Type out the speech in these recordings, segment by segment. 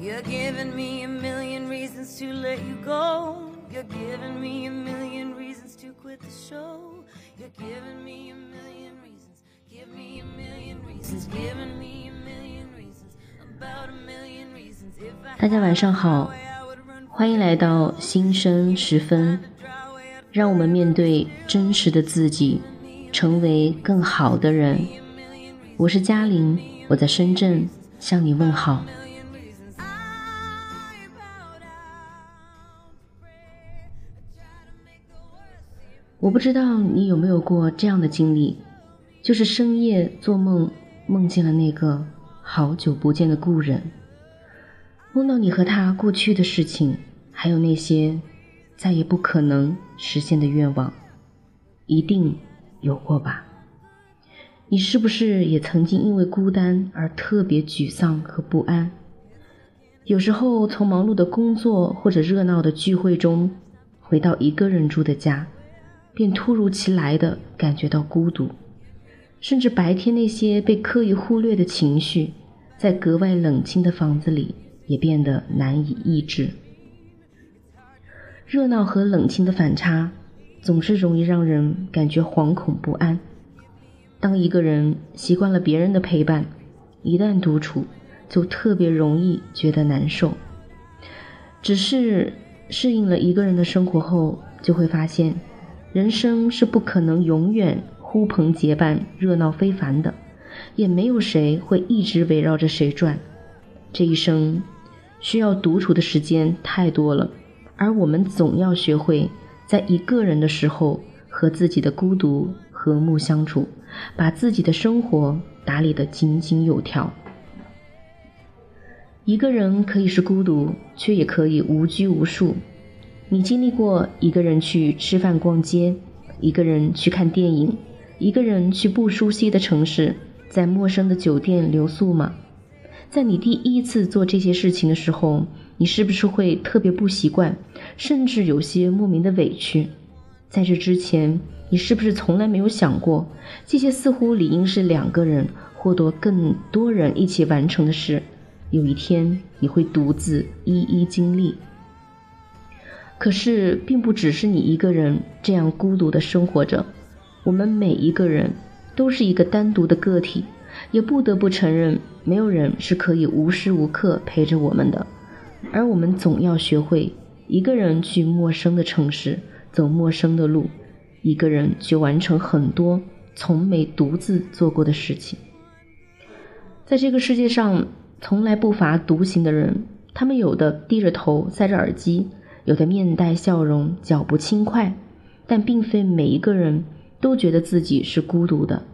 You're giving me a million reasons to let you go. You're giving me a million reasons to quit the show. You're giving me a million reasons. Give me a million reasons. Giving me a million reasons. About a million reasons. If I 大家晚上好，欢迎来到新生时分，让我们面对真实的自己，成为更好的人。我是嘉玲，我在深圳向你问好。我不知道你有没有过这样的经历，就是深夜做梦，梦见了那个好久不见的故人，梦到你和他过去的事情，还有那些再也不可能实现的愿望，一定有过吧？你是不是也曾经因为孤单而特别沮丧和不安？有时候从忙碌的工作或者热闹的聚会中，回到一个人住的家。便突如其来的感觉到孤独，甚至白天那些被刻意忽略的情绪，在格外冷清的房子里也变得难以抑制。热闹和冷清的反差，总是容易让人感觉惶恐不安。当一个人习惯了别人的陪伴，一旦独处，就特别容易觉得难受。只是适应了一个人的生活后，就会发现。人生是不可能永远呼朋结伴、热闹非凡的，也没有谁会一直围绕着谁转。这一生需要独处的时间太多了，而我们总要学会在一个人的时候和自己的孤独和睦相处，把自己的生活打理得井井有条。一个人可以是孤独，却也可以无拘无束。你经历过一个人去吃饭、逛街，一个人去看电影，一个人去不熟悉的城市，在陌生的酒店留宿吗？在你第一次做这些事情的时候，你是不是会特别不习惯，甚至有些莫名的委屈？在这之前，你是不是从来没有想过，这些似乎理应是两个人或多更多人一起完成的事，有一天你会独自一一经历？可是，并不只是你一个人这样孤独的生活着，我们每一个人都是一个单独的个体，也不得不承认，没有人是可以无时无刻陪着我们的。而我们总要学会一个人去陌生的城市，走陌生的路，一个人去完成很多从没独自做过的事情。在这个世界上，从来不乏独行的人，他们有的低着头，塞着耳机。有的面带笑容，脚步轻快，但并非每一个人都觉得自己是孤独的。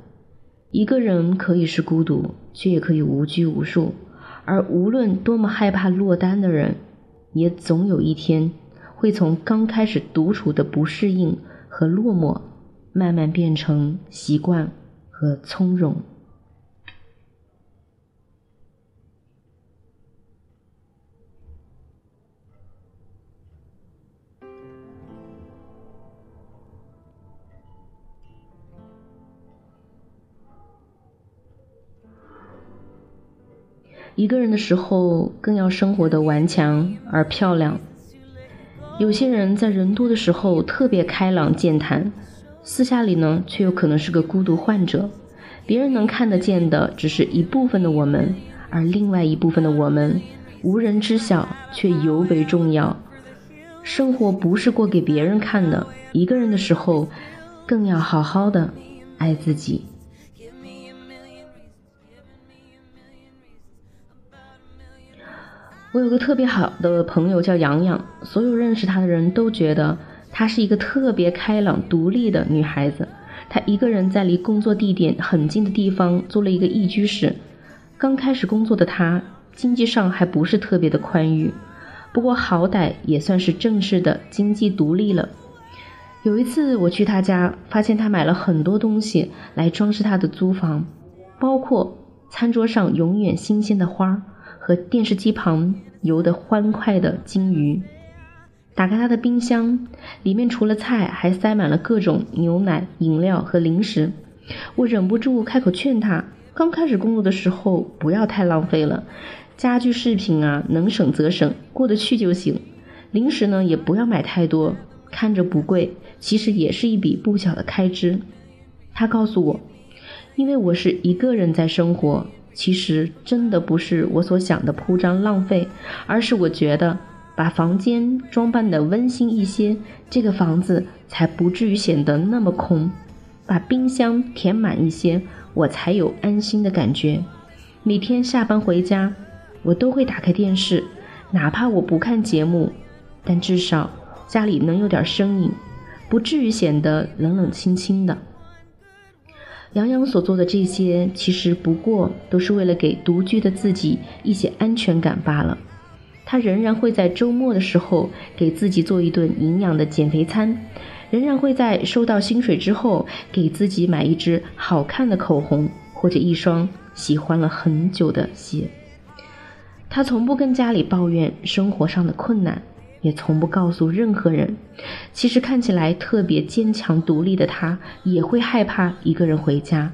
一个人可以是孤独，却也可以无拘无束。而无论多么害怕落单的人，也总有一天会从刚开始独处的不适应和落寞，慢慢变成习惯和从容。一个人的时候，更要生活的顽强而漂亮。有些人在人多的时候特别开朗健谈，私下里呢，却有可能是个孤独患者。别人能看得见的只是一部分的我们，而另外一部分的我们，无人知晓，却尤为重要。生活不是过给别人看的，一个人的时候，更要好好的爱自己。我有个特别好的朋友叫洋洋，所有认识她的人都觉得她是一个特别开朗、独立的女孩子。她一个人在离工作地点很近的地方租了一个一居室。刚开始工作的她，经济上还不是特别的宽裕，不过好歹也算是正式的经济独立了。有一次我去她家，发现她买了很多东西来装饰她的租房，包括餐桌上永远新鲜的花儿和电视机旁。游得欢快的金鱼，打开他的冰箱，里面除了菜，还塞满了各种牛奶、饮料和零食。我忍不住开口劝他：刚开始工作的时候不要太浪费了，家居饰品啊，能省则省，过得去就行。零食呢，也不要买太多，看着不贵，其实也是一笔不小的开支。他告诉我，因为我是一个人在生活，其实真的不是我所想的铺张浪费，而是我觉得把房间装扮的温馨一些，这个房子才不至于显得那么空。把冰箱填满一些，我才有安心的感觉。每天下班回家，我都会打开电视，哪怕我不看节目，但至少家里能有点声音，不至于显得冷冷清清的。杨洋所做的这些，其实不过都是为了给独居的自己一些安全感罢了。他仍然会在周末的时候给自己做一顿营养的减肥餐。仍然会在收到薪水之后，给自己买一支好看的口红，或者一双喜欢了很久的鞋。他从不跟家里抱怨生活上的困难，也从不告诉任何人。其实看起来特别坚强独立的他，也会害怕一个人回家，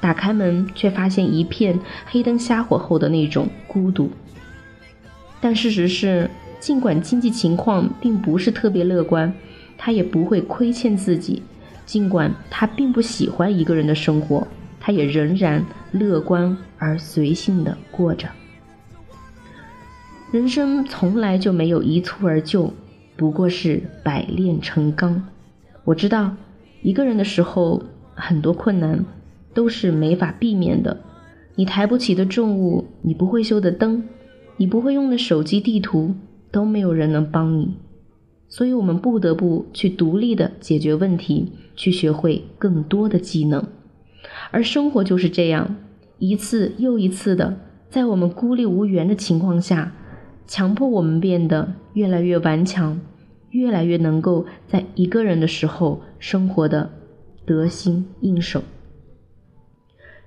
打开门却发现一片黑灯瞎火后的那种孤独。但事实是，尽管经济情况并不是特别乐观。他也不会亏欠自己，尽管他并不喜欢一个人的生活，他也仍然乐观而随性的过着。人生从来就没有一蹴而就，不过是百炼成钢。我知道，一个人的时候，很多困难都是没法避免的。你抬不起的重物，你不会修的灯，你不会用的手机地图，都没有人能帮你。所以，我们不得不去独立的解决问题，去学会更多的技能。而生活就是这样，一次又一次的，在我们孤立无援的情况下，强迫我们变得越来越顽强，越来越能够在一个人的时候生活的得心应手。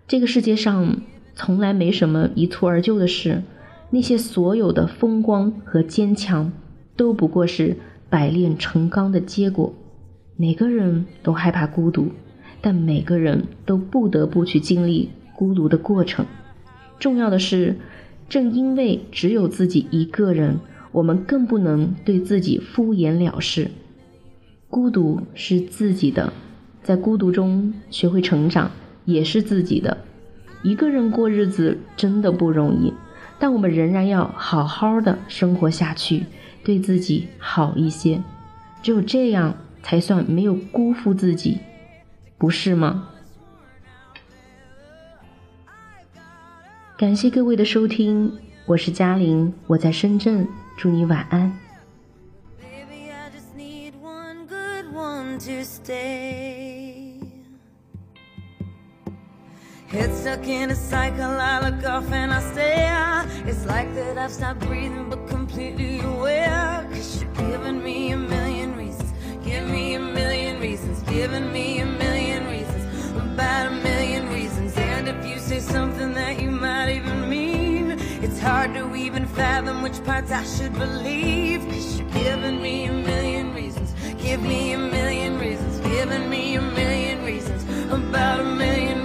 这个世界上从来没什么一蹴而就的事，那些所有的风光和坚强，都不过是。百炼成钢的结果，每个人都害怕孤独，但每个人都不得不去经历孤独的过程。重要的是，正因为只有自己一个人，我们更不能对自己敷衍了事。孤独是自己的，在孤独中学会成长也是自己的。一个人过日子真的不容易，但我们仍然要好好的生活下去。对自己好一些，只有这样才算没有辜负自己，不是吗？感谢各位的收听，我是嘉玲，我在深圳，祝你晚安。Head stuck in a cycle, I look off and I stare. It's like that I've stopped breathing, but completely aware. Cause you're giving me a which parts I should believe. Cause you're giving me a million reasons. Give me a million reasons. Giving me a million reasons. About a million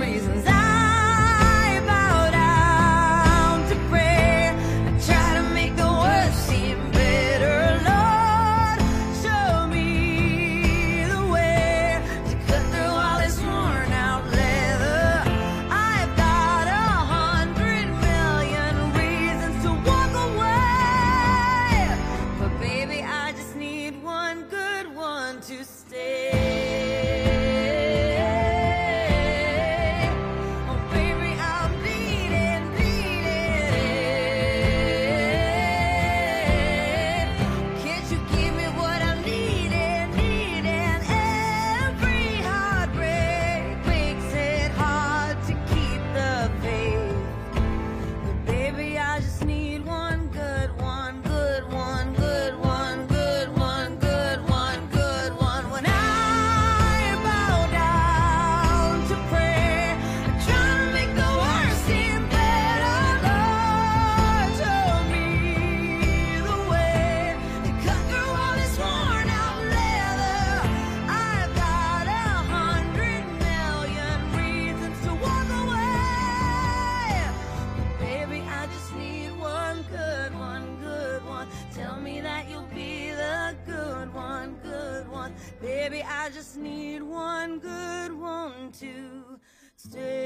just need one good one to stay.